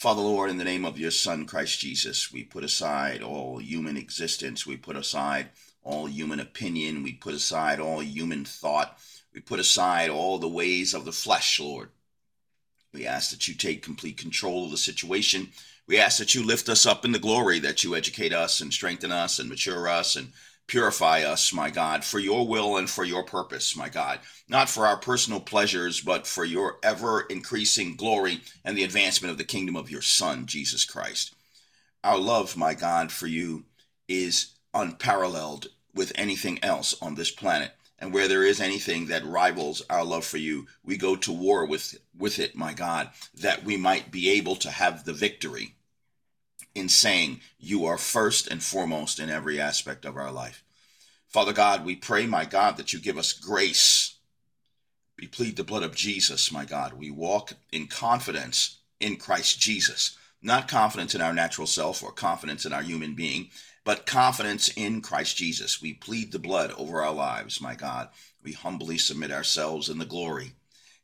Father, Lord, in the name of your Son, Christ Jesus, we put aside all human existence. We put aside all human opinion. We put aside all human thought. We put aside all the ways of the flesh, Lord. We ask that you take complete control of the situation. We ask that you lift us up in the glory, that you educate us and strengthen us and mature us and purify us, my God, for your will and for your purpose, my God. Not for our personal pleasures, but for your ever increasing glory and the advancement of the kingdom of your Son, Jesus Christ. Our love, my God, for you is unparalleled with anything else on this planet. And where there is anything that rivals our love for you, we go to war with, with it, my God, that we might be able to have the victory in saying you are first and foremost in every aspect of our life. Father God, we pray, my God, that you give us grace. We plead the blood of Jesus, my God. We walk in confidence in Christ Jesus, not confidence in our natural self or confidence in our human being, but confidence in Christ Jesus. We plead the blood over our lives, my God. We humbly submit ourselves in the glory.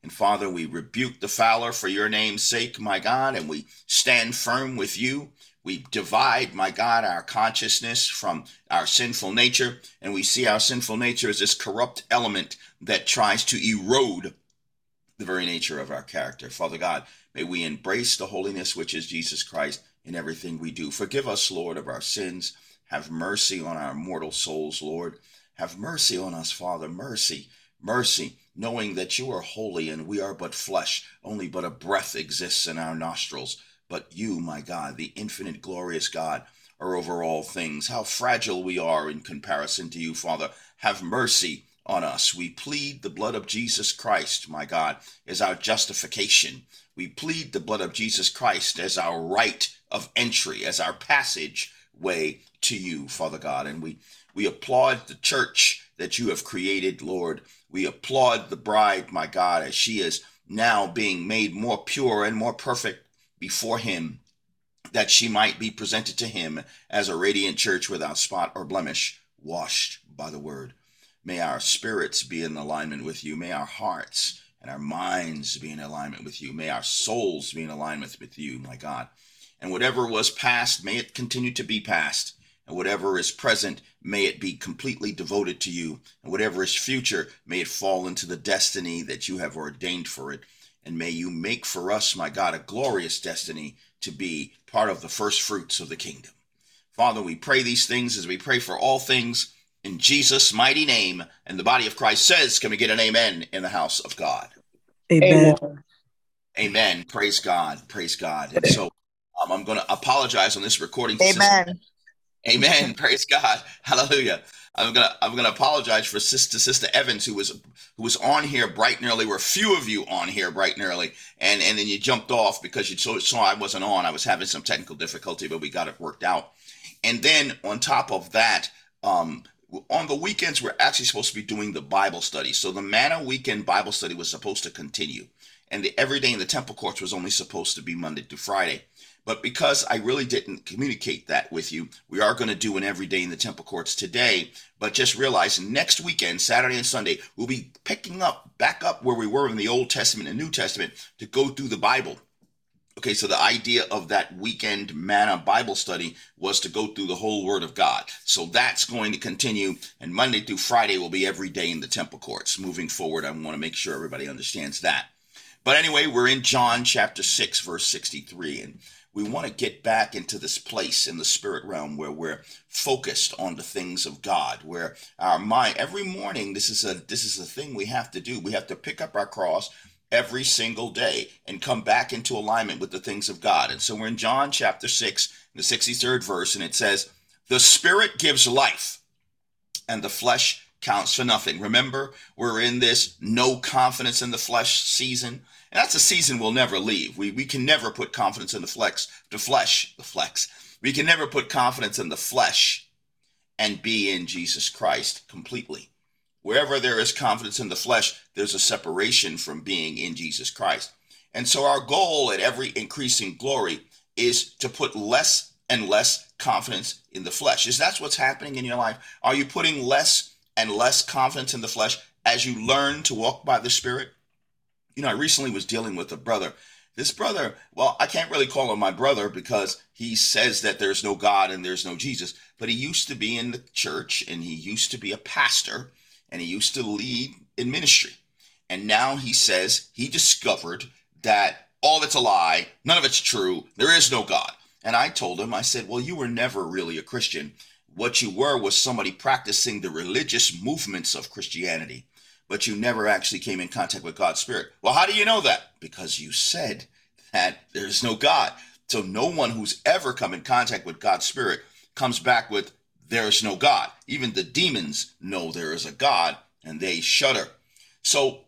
And Father, we rebuke the fowler for your name's sake, my God, and we stand firm with you. We divide, my God, our consciousness from our sinful nature, and we see our sinful nature as this corrupt element that tries to erode the very nature of our character. Father God, may we embrace the holiness which is Jesus Christ in everything we do. Forgive us, Lord, of our sins. Have mercy on our mortal souls, Lord. Have mercy on us, Father. Mercy, mercy, knowing that you are holy and we are but flesh, only but a breath exists in our nostrils. But you, my God, the infinite, glorious God, are over all things. How fragile we are in comparison to you, Father. Have mercy on us. We plead the blood of Jesus Christ, my God, as our justification. We plead the blood of Jesus Christ as our right of entry, as our passage way to you, Father God. And we, we applaud the church that you have created, Lord. We applaud the bride, my God, as she is now being made more pure and more perfect before him, that she might be presented to him as a radiant church without spot or blemish, washed by the word. May our spirits be in alignment with you. May our hearts and our minds be in alignment with you. May our souls be in alignment with you, my God. And whatever was past, may it continue to be past. And whatever is present, may it be completely devoted to you. And whatever is future, may it fall into the destiny that you have ordained for it. And may you make for us, my God, a glorious destiny to be part of the first fruits of the kingdom. Father, we pray these things as we pray for all things in Jesus' mighty name. And the body of Christ says, Can we get an amen in the house of God? Amen. Amen. Praise God. Praise God. And so um, I'm going to apologize on this recording. Amen. Amen. Praise God. Hallelujah. I'm gonna I'm gonna apologize for sister sister Evans who was who was on here bright and early. Were a few of you on here bright and early, and and then you jumped off because you saw, saw I wasn't on. I was having some technical difficulty, but we got it worked out. And then on top of that, um, on the weekends we're actually supposed to be doing the Bible study. So the Manna Weekend Bible Study was supposed to continue, and the Everyday in the Temple Courts was only supposed to be Monday to Friday. But because I really didn't communicate that with you, we are going to do an everyday in the temple courts today. But just realize next weekend, Saturday and Sunday, we'll be picking up back up where we were in the Old Testament and New Testament to go through the Bible. Okay, so the idea of that weekend manna Bible study was to go through the whole Word of God. So that's going to continue, and Monday through Friday will be every day in the temple courts. Moving forward, I want to make sure everybody understands that. But anyway, we're in John chapter 6, verse 63. And we want to get back into this place in the spirit realm where we're focused on the things of God, where our mind every morning this is a this is a thing we have to do. We have to pick up our cross every single day and come back into alignment with the things of God. And so we're in John chapter 6, the 63rd verse, and it says, The Spirit gives life, and the flesh counts for nothing. Remember, we're in this no confidence in the flesh season. And that's a season we'll never leave. We, we can never put confidence in the flex, the flesh, the flex. We can never put confidence in the flesh and be in Jesus Christ completely. Wherever there is confidence in the flesh, there's a separation from being in Jesus Christ. And so our goal at every increasing glory is to put less and less confidence in the flesh. Is that what's happening in your life? Are you putting less and less confidence in the flesh as you learn to walk by the Spirit? You know, I recently was dealing with a brother this brother, well, I can't really call him my brother because he says that there's no God and there's no Jesus, but he used to be in the church and he used to be a pastor and he used to lead in ministry. And now he says he discovered that all that's a lie, none of it's true, there is no God. And I told him, I said, Well, you were never really a Christian. What you were was somebody practicing the religious movements of Christianity but you never actually came in contact with God's Spirit. Well, how do you know that? Because you said that there's no God. So no one who's ever come in contact with God's Spirit comes back with, there's no God. Even the demons know there is a God and they shudder. So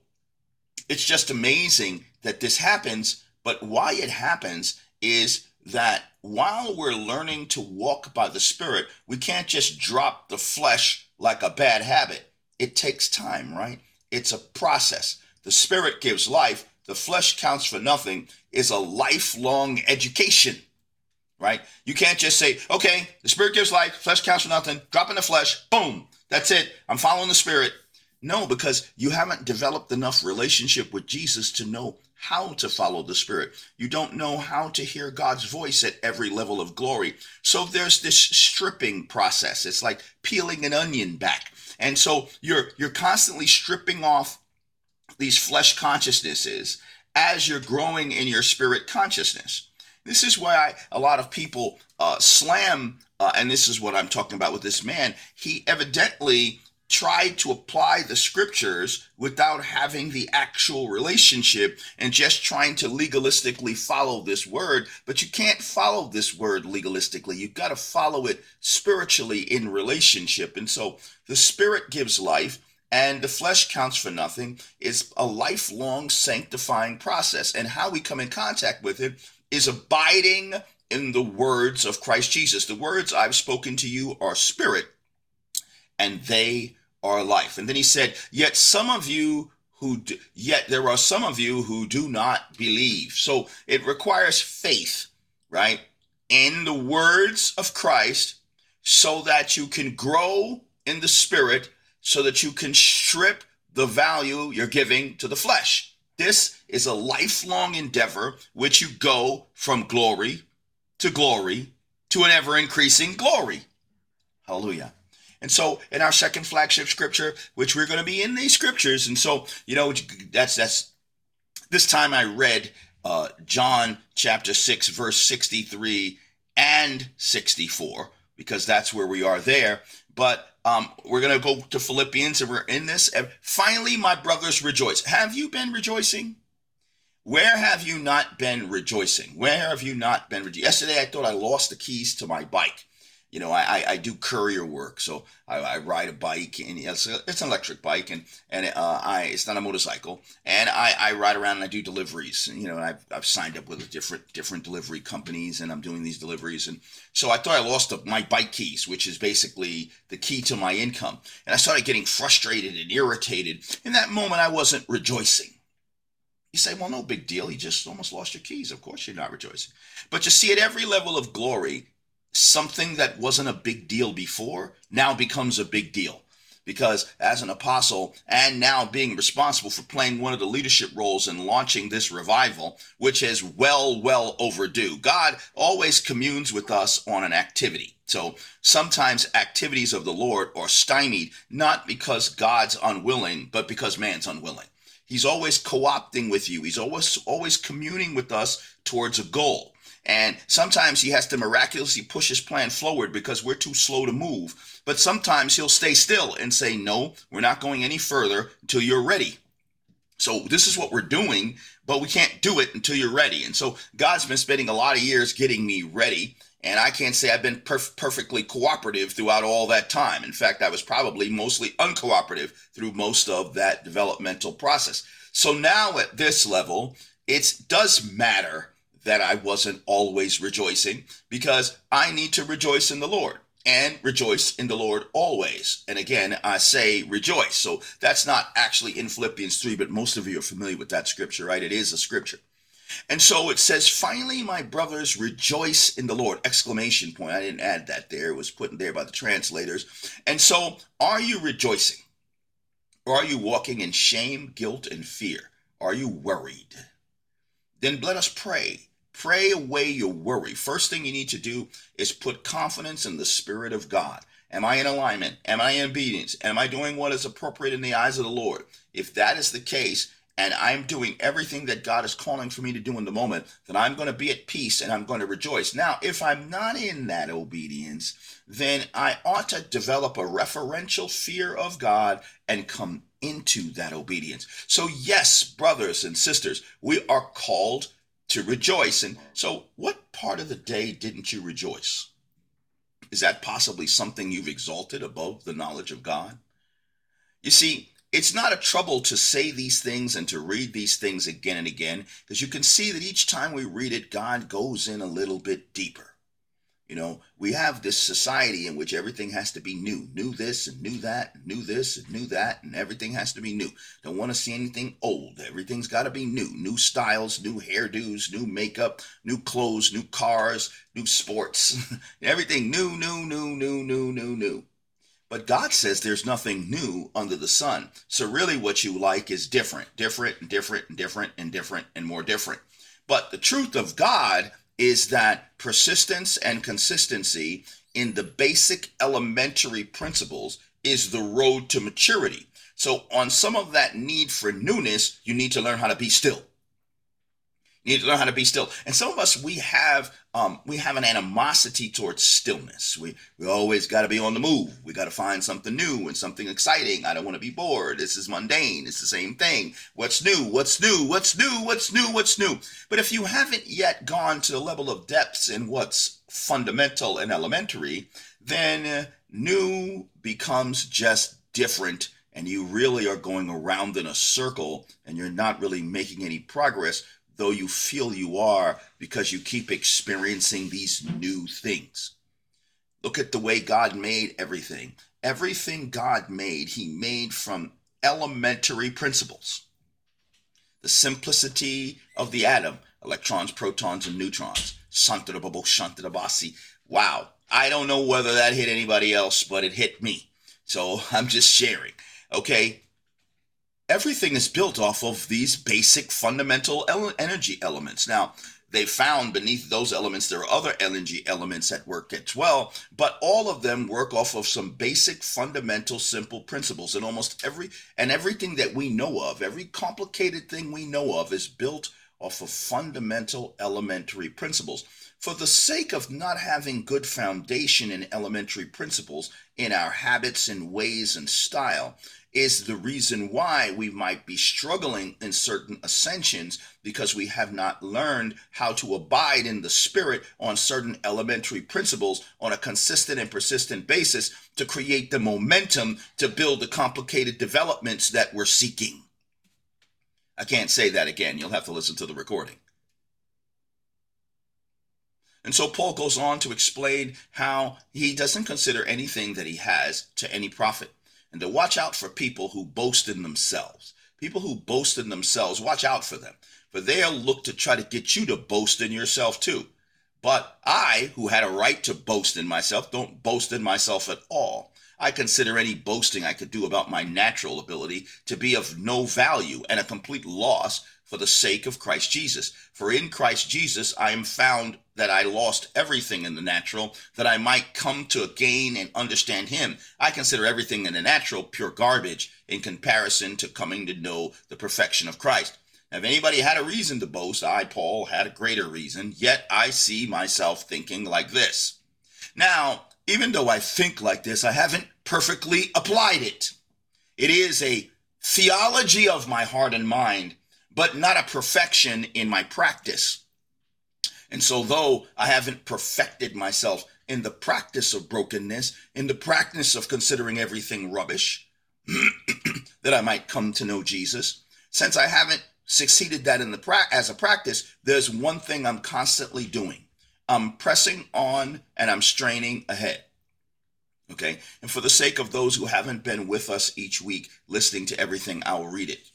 it's just amazing that this happens. But why it happens is that while we're learning to walk by the Spirit, we can't just drop the flesh like a bad habit. It takes time, right? It's a process. The spirit gives life, the flesh counts for nothing is a lifelong education, right? You can't just say, okay, the spirit gives life, flesh counts for nothing, drop in the flesh, boom, that's it. I'm following the spirit. No, because you haven't developed enough relationship with Jesus to know how to follow the Spirit. You don't know how to hear God's voice at every level of glory. So there's this stripping process. It's like peeling an onion back. And so you're you're constantly stripping off these flesh consciousnesses as you're growing in your spirit consciousness. This is why I, a lot of people uh, slam, uh, and this is what I'm talking about with this man. He evidently tried to apply the scriptures without having the actual relationship and just trying to legalistically follow this word. But you can't follow this word legalistically. You've got to follow it spiritually in relationship. And so the spirit gives life and the flesh counts for nothing It's a lifelong sanctifying process. And how we come in contact with it is abiding in the words of Christ Jesus. The words I've spoken to you are spirit and they are life. And then he said, Yet some of you who, yet there are some of you who do not believe. So it requires faith, right, in the words of Christ so that you can grow in the spirit, so that you can strip the value you're giving to the flesh. This is a lifelong endeavor which you go from glory to glory to an ever increasing glory. Hallelujah. And so in our second flagship scripture, which we're going to be in these scriptures, and so you know that's that's this time I read uh, John chapter six verse sixty three and sixty four because that's where we are there. But um, we're going to go to Philippians and we're in this. And finally, my brothers, rejoice. Have you been rejoicing? Where have you not been rejoicing? Where have you not been rejoicing? Yesterday, I thought I lost the keys to my bike you know, I, I do courier work, so I, I ride a bike, and it's, a, it's an electric bike, and and uh, I it's not a motorcycle, and I, I ride around and I do deliveries. You know, I've, I've signed up with different different delivery companies, and I'm doing these deliveries, and so I thought I lost my bike keys, which is basically the key to my income, and I started getting frustrated and irritated. In that moment, I wasn't rejoicing. You say, well, no big deal. You just almost lost your keys. Of course, you're not rejoicing. But you see, at every level of glory, something that wasn't a big deal before now becomes a big deal. Because as an apostle and now being responsible for playing one of the leadership roles in launching this revival, which is well, well overdue, God always communes with us on an activity. So sometimes activities of the Lord are stymied, not because God's unwilling, but because man's unwilling. He's always co-opting with you. He's always always communing with us towards a goal. And sometimes he has to miraculously push his plan forward because we're too slow to move. But sometimes he'll stay still and say, No, we're not going any further until you're ready. So this is what we're doing, but we can't do it until you're ready. And so God's been spending a lot of years getting me ready. And I can't say I've been perf- perfectly cooperative throughout all that time. In fact, I was probably mostly uncooperative through most of that developmental process. So now at this level, it does matter that I wasn't always rejoicing because I need to rejoice in the Lord and rejoice in the Lord always. And again, I say rejoice. So that's not actually in Philippians 3, but most of you are familiar with that scripture, right? It is a scripture. And so it says, finally, my brothers, rejoice in the Lord! Exclamation point. I didn't add that there. It was put in there by the translators. And so, are you rejoicing? Or are you walking in shame, guilt, and fear? Are you worried? Then let us pray. Pray away your worry. First thing you need to do is put confidence in the Spirit of God. Am I in alignment? Am I in obedience? Am I doing what is appropriate in the eyes of the Lord? If that is the case, and I'm doing everything that God is calling for me to do in the moment, then I'm going to be at peace and I'm going to rejoice. Now, if I'm not in that obedience, then I ought to develop a referential fear of God and come into that obedience. So, yes, brothers and sisters, we are called to rejoice. And so, what part of the day didn't you rejoice? Is that possibly something you've exalted above the knowledge of God? You see, it's not a trouble to say these things and to read these things again and again, because you can see that each time we read it, God goes in a little bit deeper. You know, we have this society in which everything has to be new. New this and new that, and new this and new that, and everything has to be new. Don't want to see anything old. Everything's got to be new. New styles, new hairdos, new makeup, new clothes, new cars, new sports. everything new, new, new, new, new, new, new. But God says there's nothing new under the sun. So really what you like is different, different and different and different and different and more different. But the truth of God is that persistence and consistency in the basic elementary principles is the road to maturity. So, on some of that need for newness, you need to learn how to be still. You need to learn how to be still. And some of us, we have um, we have an animosity towards stillness. We we always got to be on the move. We got to find something new and something exciting. I don't want to be bored. This is mundane. It's the same thing. What's new? What's new? What's new? What's new? What's new? But if you haven't yet gone to the level of depths in what's fundamental and elementary, then uh, new becomes just different and you really are going around in a circle and you're not really making any progress though you feel you are because you keep experiencing these new things. Look at the way God made everything. Everything God made, He made from elementary principles. The simplicity of the atom, electrons, protons, and neutrons. Wow. I don't know whether that hit anybody else, but it hit me. So I'm just sharing. Okay everything is built off of these basic fundamental energy elements. Now, they found beneath those elements there are other energy elements at work as well, but all of them work off of some basic fundamental simple principles. And almost every and everything that we know of, every complicated thing we know of is built off of fundamental elementary principles. For the sake of not having good foundation in elementary principles in our habits and ways and style, is the reason why we might be struggling in certain ascensions because we have not learned how to abide in the spirit on certain elementary principles on a consistent and persistent basis to create the momentum to build the complicated developments that we're seeking. I can't say that again. You'll have to listen to the recording. And so Paul goes on to explain how he doesn't consider anything that he has to any profit and to watch out for people who boast in themselves. People who boast in themselves, watch out for them, for they'll look to try to get you to boast in yourself too. But I, who had a right to boast in myself, don't boast in myself at all. I consider any boasting I could do about my natural ability to be of no value and a complete loss for the sake of Christ Jesus. For in Christ Jesus I am found that I lost everything in the natural, that I might come to gain and understand Him. I consider everything in the natural pure garbage in comparison to coming to know the perfection of Christ. Now, if anybody had a reason to boast, I, Paul, had a greater reason, yet I see myself thinking like this. Now, even though I think like this, I haven't perfectly applied it. It is a theology of my heart and mind but not a perfection in my practice. And so, though I haven't perfected myself in the practice of brokenness, in the practice of considering everything rubbish, that I might come to know Jesus, since I haven't succeeded that in the pra- as a practice, there's one thing I'm constantly doing. I'm pressing on and I'm straining ahead. Okay. And for the sake of those who haven't been with us each week listening to everything, I'll read it.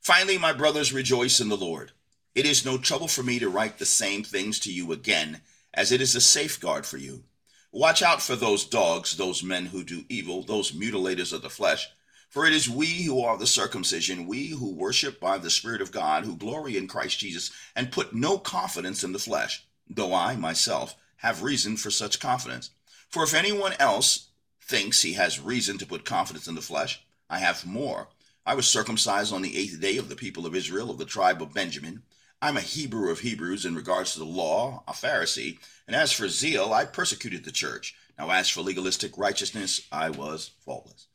Finally, my brothers, rejoice in the Lord. It is no trouble for me to write the same things to you again, as it is a safeguard for you. Watch out for those dogs, those men who do evil, those mutilators of the flesh, For it is we who are the circumcision, we who worship by the Spirit of God, who glory in Christ Jesus, and put no confidence in the flesh, though I myself have reason for such confidence. For if anyone else thinks he has reason to put confidence in the flesh, I have more. I was circumcised on the eighth day of the people of Israel, of the tribe of Benjamin. I'm a Hebrew of Hebrews in regards to the law, a Pharisee, and as for zeal, I persecuted the church. Now, as for legalistic righteousness, I was faultless.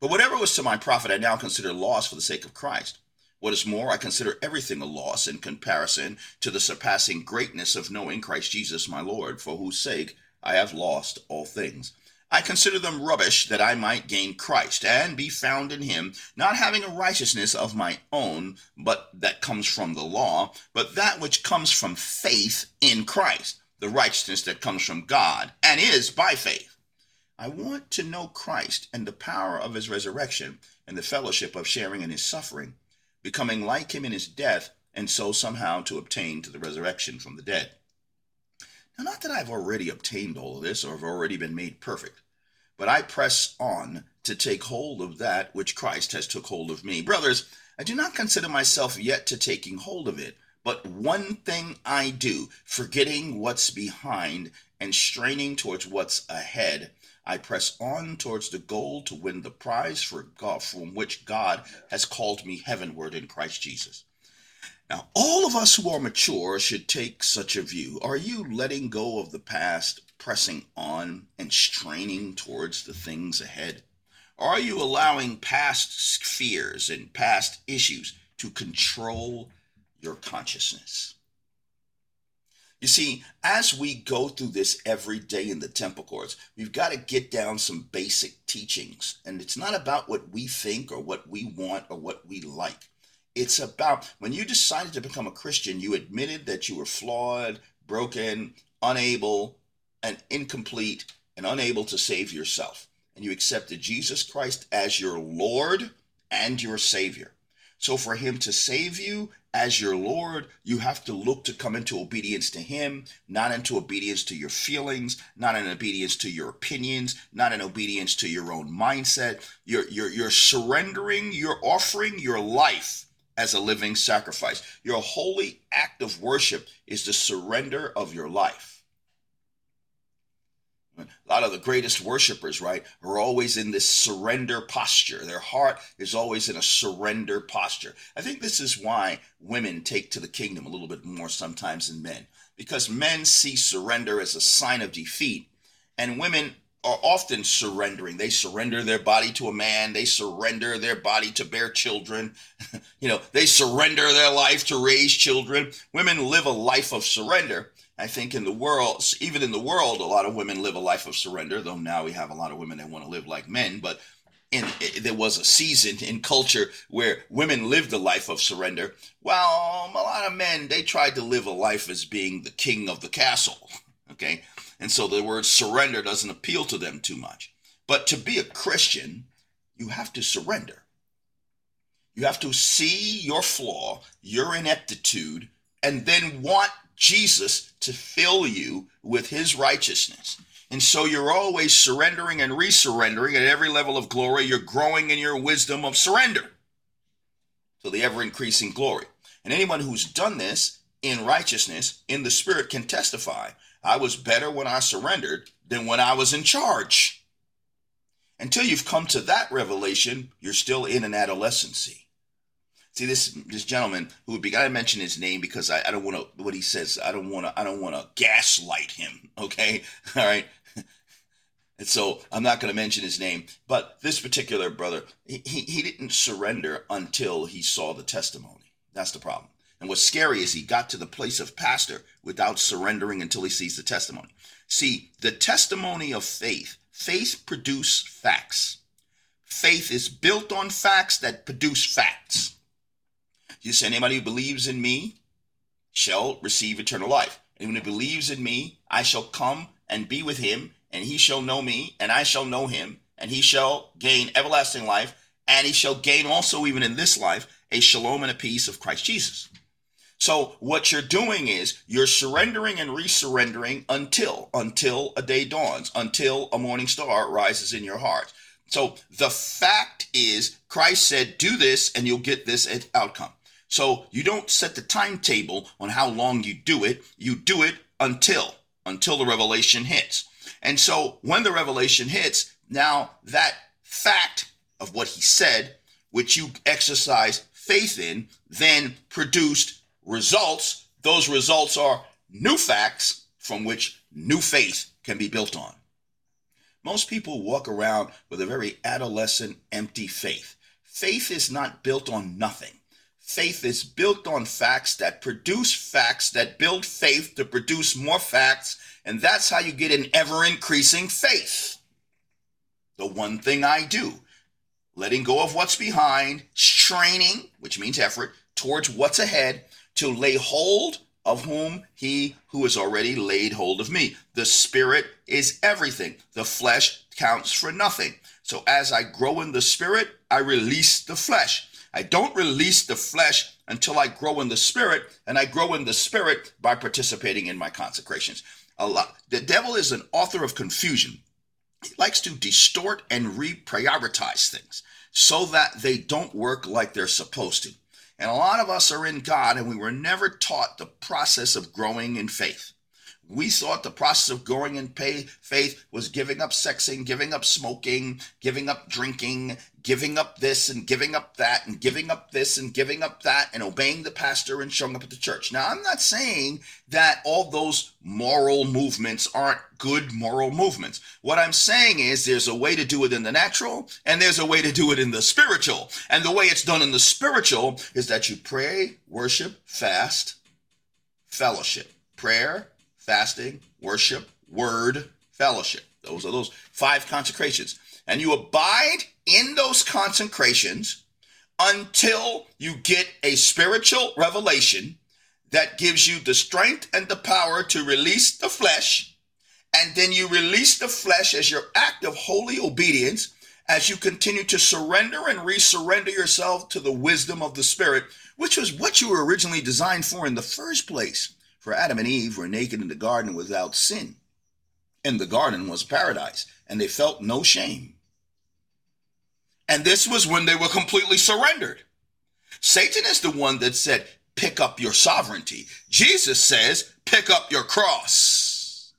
But whatever was to my profit, I now consider loss for the sake of Christ. What is more, I consider everything a loss in comparison to the surpassing greatness of knowing Christ Jesus my Lord, for whose sake I have lost all things. I consider them rubbish that I might gain Christ and be found in him, not having a righteousness of my own, but that comes from the law, but that which comes from faith in Christ, the righteousness that comes from God and is by faith. I want to know Christ and the power of his resurrection and the fellowship of sharing in his suffering, becoming like him in his death, and so somehow to obtain to the resurrection from the dead. Now, not that I've already obtained all of this or have already been made perfect, but I press on to take hold of that which Christ has took hold of me. Brothers, I do not consider myself yet to taking hold of it, but one thing I do, forgetting what's behind and straining towards what's ahead, I press on towards the goal to win the prize for God from which God has called me heavenward in Christ Jesus. Now, all of us who are mature should take such a view. Are you letting go of the past, pressing on, and straining towards the things ahead? Are you allowing past fears and past issues to control your consciousness? You see, as we go through this every day in the temple courts, we've got to get down some basic teachings. And it's not about what we think or what we want or what we like. It's about when you decided to become a Christian, you admitted that you were flawed, broken, unable, and incomplete, and unable to save yourself. And you accepted Jesus Christ as your Lord and your Savior. So, for Him to save you as your Lord, you have to look to come into obedience to Him, not into obedience to your feelings, not in obedience to your opinions, not in obedience to your own mindset. You're, you're, you're surrendering, you're offering your life as a living sacrifice. Your holy act of worship is the surrender of your life. A lot of the greatest worshipers, right, are always in this surrender posture. Their heart is always in a surrender posture. I think this is why women take to the kingdom a little bit more sometimes than men, because men see surrender as a sign of defeat, and women are often surrendering. They surrender their body to a man. They surrender their body to bear children. you know, they surrender their life to raise children. Women live a life of surrender. I think in the world, even in the world, a lot of women live a life of surrender, though now we have a lot of women that want to live like men. But in, there was a season in culture where women lived a life of surrender, while a lot of men, they tried to live a life as being the king of the castle. Okay. And so the word surrender doesn't appeal to them too much. But to be a Christian, you have to surrender. You have to see your flaw, your ineptitude, and then want Jesus to fill you with his righteousness. And so you're always surrendering and resurrendering at every level of glory. You're growing in your wisdom of surrender to the ever increasing glory. And anyone who's done this in righteousness in the spirit can testify I was better when I surrendered than when I was in charge. Until you've come to that revelation, you're still in an adolescency. See this this gentleman who would be I mention his name because I, I don't want to what he says I don't want to I don't want to gaslight him okay all right and so I'm not going to mention his name but this particular brother he, he, he didn't surrender until he saw the testimony that's the problem and what's scary is he got to the place of pastor without surrendering until he sees the testimony. See, the testimony of faith, faith produce facts. Faith is built on facts that produce facts. You say anybody who believes in me shall receive eternal life. And who believes in me, I shall come and be with him, and he shall know me, and I shall know him, and he shall gain everlasting life, and he shall gain also, even in this life, a shalom and a peace of Christ Jesus. So what you're doing is you're surrendering and resurrendering until until a day dawns, until a morning star rises in your heart. So the fact is, Christ said, do this and you'll get this outcome. So you don't set the timetable on how long you do it. You do it until, until the revelation hits. And so when the revelation hits, now that fact of what he said, which you exercise faith in, then produced results. Those results are new facts from which new faith can be built on. Most people walk around with a very adolescent, empty faith. Faith is not built on nothing. Faith is built on facts that produce facts that build faith to produce more facts, and that's how you get an ever increasing faith. The one thing I do, letting go of what's behind, straining, which means effort, towards what's ahead, to lay hold of whom he who has already laid hold of me. The spirit is everything. The flesh counts for nothing. So as I grow in the spirit, I release the flesh. I don't release the flesh until I grow in the spirit, and I grow in the spirit by participating in my consecrations. A lot. The devil is an author of confusion. He likes to distort and reprioritize things so that they don't work like they're supposed to. And a lot of us are in God and we were never taught the process of growing in faith. We thought the process of growing in faith was giving up sexing, giving up smoking, giving up drinking, giving up this and giving up that and giving up this and giving up that and obeying the pastor and showing up at the church. Now, I'm not saying that all those moral movements aren't good moral movements. What I'm saying is there's a way to do it in the natural and there's a way to do it in the spiritual. And the way it's done in the spiritual is that you pray, worship, fast, fellowship. Prayer, fasting, worship, word, fellowship. Those are those five consecrations. And you abide in those consecrations until you get a spiritual revelation that gives you the strength and the power to release the flesh. And then you release the flesh as your act of holy obedience as you continue to surrender and resurrender yourself to the wisdom of the Spirit, which was what you were originally designed for in the first place. For Adam and Eve were naked in the garden without sin. And the garden was paradise, and they felt no shame. And this was when they were completely surrendered. Satan is the one that said, pick up your sovereignty. Jesus says, pick up your cross.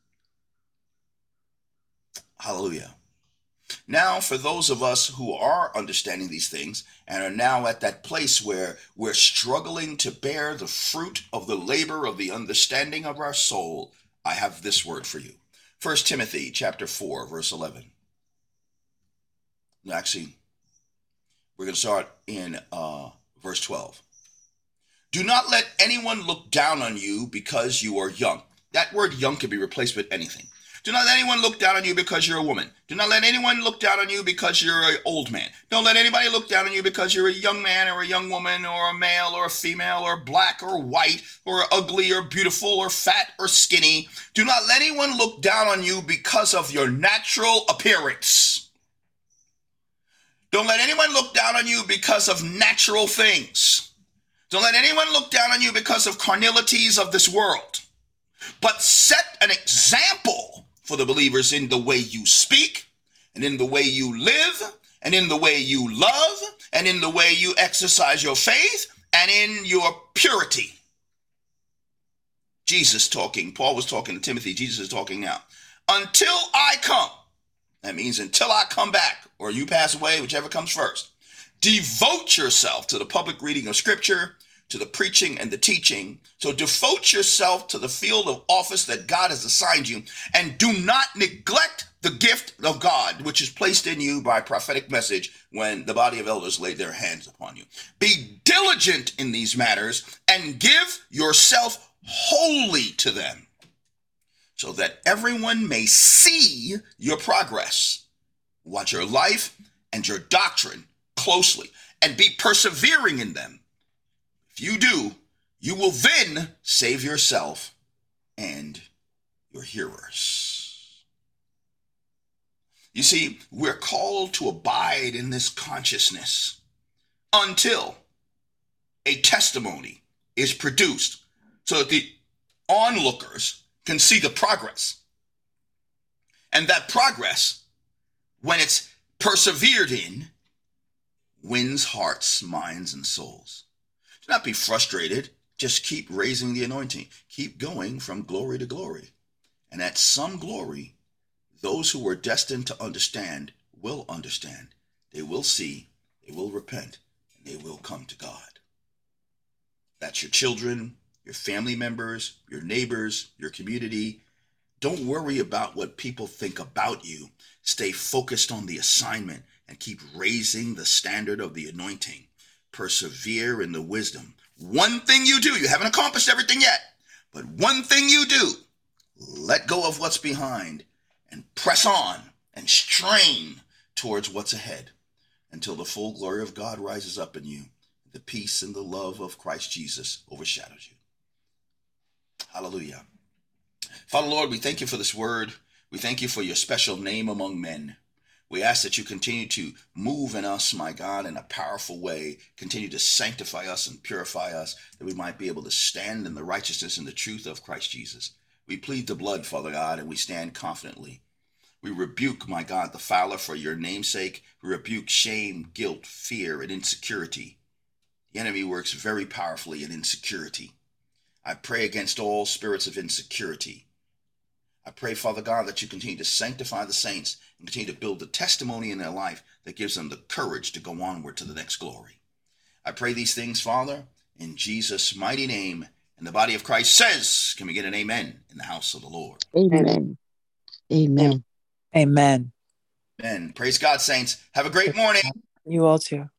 Hallelujah. Now, for those of us who are understanding these things and are now at that place where we're struggling to bear the fruit of the labor of the understanding of our soul, I have this word for you. 1 Timothy chapter 4, verse 11. Actually, we're going to start in uh, verse 12. Do not let anyone look down on you because you are young. That word young can be replaced with anything. Do not let anyone look down on you because you're a woman. Do not let anyone look down on you because you're an old man. Don't let anybody look down on you because you're a young man or a young woman or a male or a female or black or white or ugly or beautiful or fat or skinny. Do not let anyone look down on you because of your natural appearance. Don't let anyone look down on you because of natural things. Don't let anyone look down on you because of carnalities of this world. But set an example for the believers in the way you speak and in the way you live and in the way you love and in the way you exercise your faith and in your purity. Jesus talking, Paul was talking to Timothy, Jesus is talking now. Until I come, that means until I come back or you pass away, whichever comes first, devote yourself to the public reading of scripture, to the preaching and the teaching. So devote yourself to the field of office that God has assigned you and do not neglect the gift of God, which is placed in you by prophetic message when the body of elders laid their hands upon you. Be diligent in these matters and give yourself wholly to them so that everyone may see your progress. Watch your life and your doctrine closely and be persevering in them if you do, you will then save yourself and your hearers. You see, we're called to abide in this consciousness until a testimony is produced so that the onlookers can see the progress. And that progress, when it's persevered in, wins hearts, minds, and souls. Do not be frustrated. Just keep raising the anointing. Keep going from glory to glory. And at some glory, those who were destined to understand will understand. They will see, they will repent, and they will come to God. That's your children, your family members, your neighbors, your community. Don't worry about what people think about you. Stay focused on the assignment and keep raising the standard of the anointing. Persevere in the wisdom. One thing you do, you haven't accomplished everything yet, but one thing you do, let go of what's behind and press on and strain towards what's ahead until the full glory of God rises up in you. The peace and the love of Christ Jesus overshadows you. Hallelujah. Father Lord, we thank you for this word. We thank you for your special name among men. We ask that you continue to move in us, my God, in a powerful way. Continue to sanctify us and purify us, that we might be able to stand in the righteousness and the truth of Christ Jesus. We plead the blood, Father God, and we stand confidently. We rebuke, my God, the fowler for your namesake. We rebuke shame, guilt, fear, and insecurity. The enemy works very powerfully in insecurity. I pray against all spirits of insecurity. I pray, Father God, that you continue to sanctify the saints and continue to build the testimony in their life that gives them the courage to go onward to the next glory. I pray these things, Father, in Jesus' mighty name. And the body of Christ says, Can we get an amen in the house of the Lord? Amen. Amen. Amen. Amen. Praise God, saints. Have a great morning. You all too.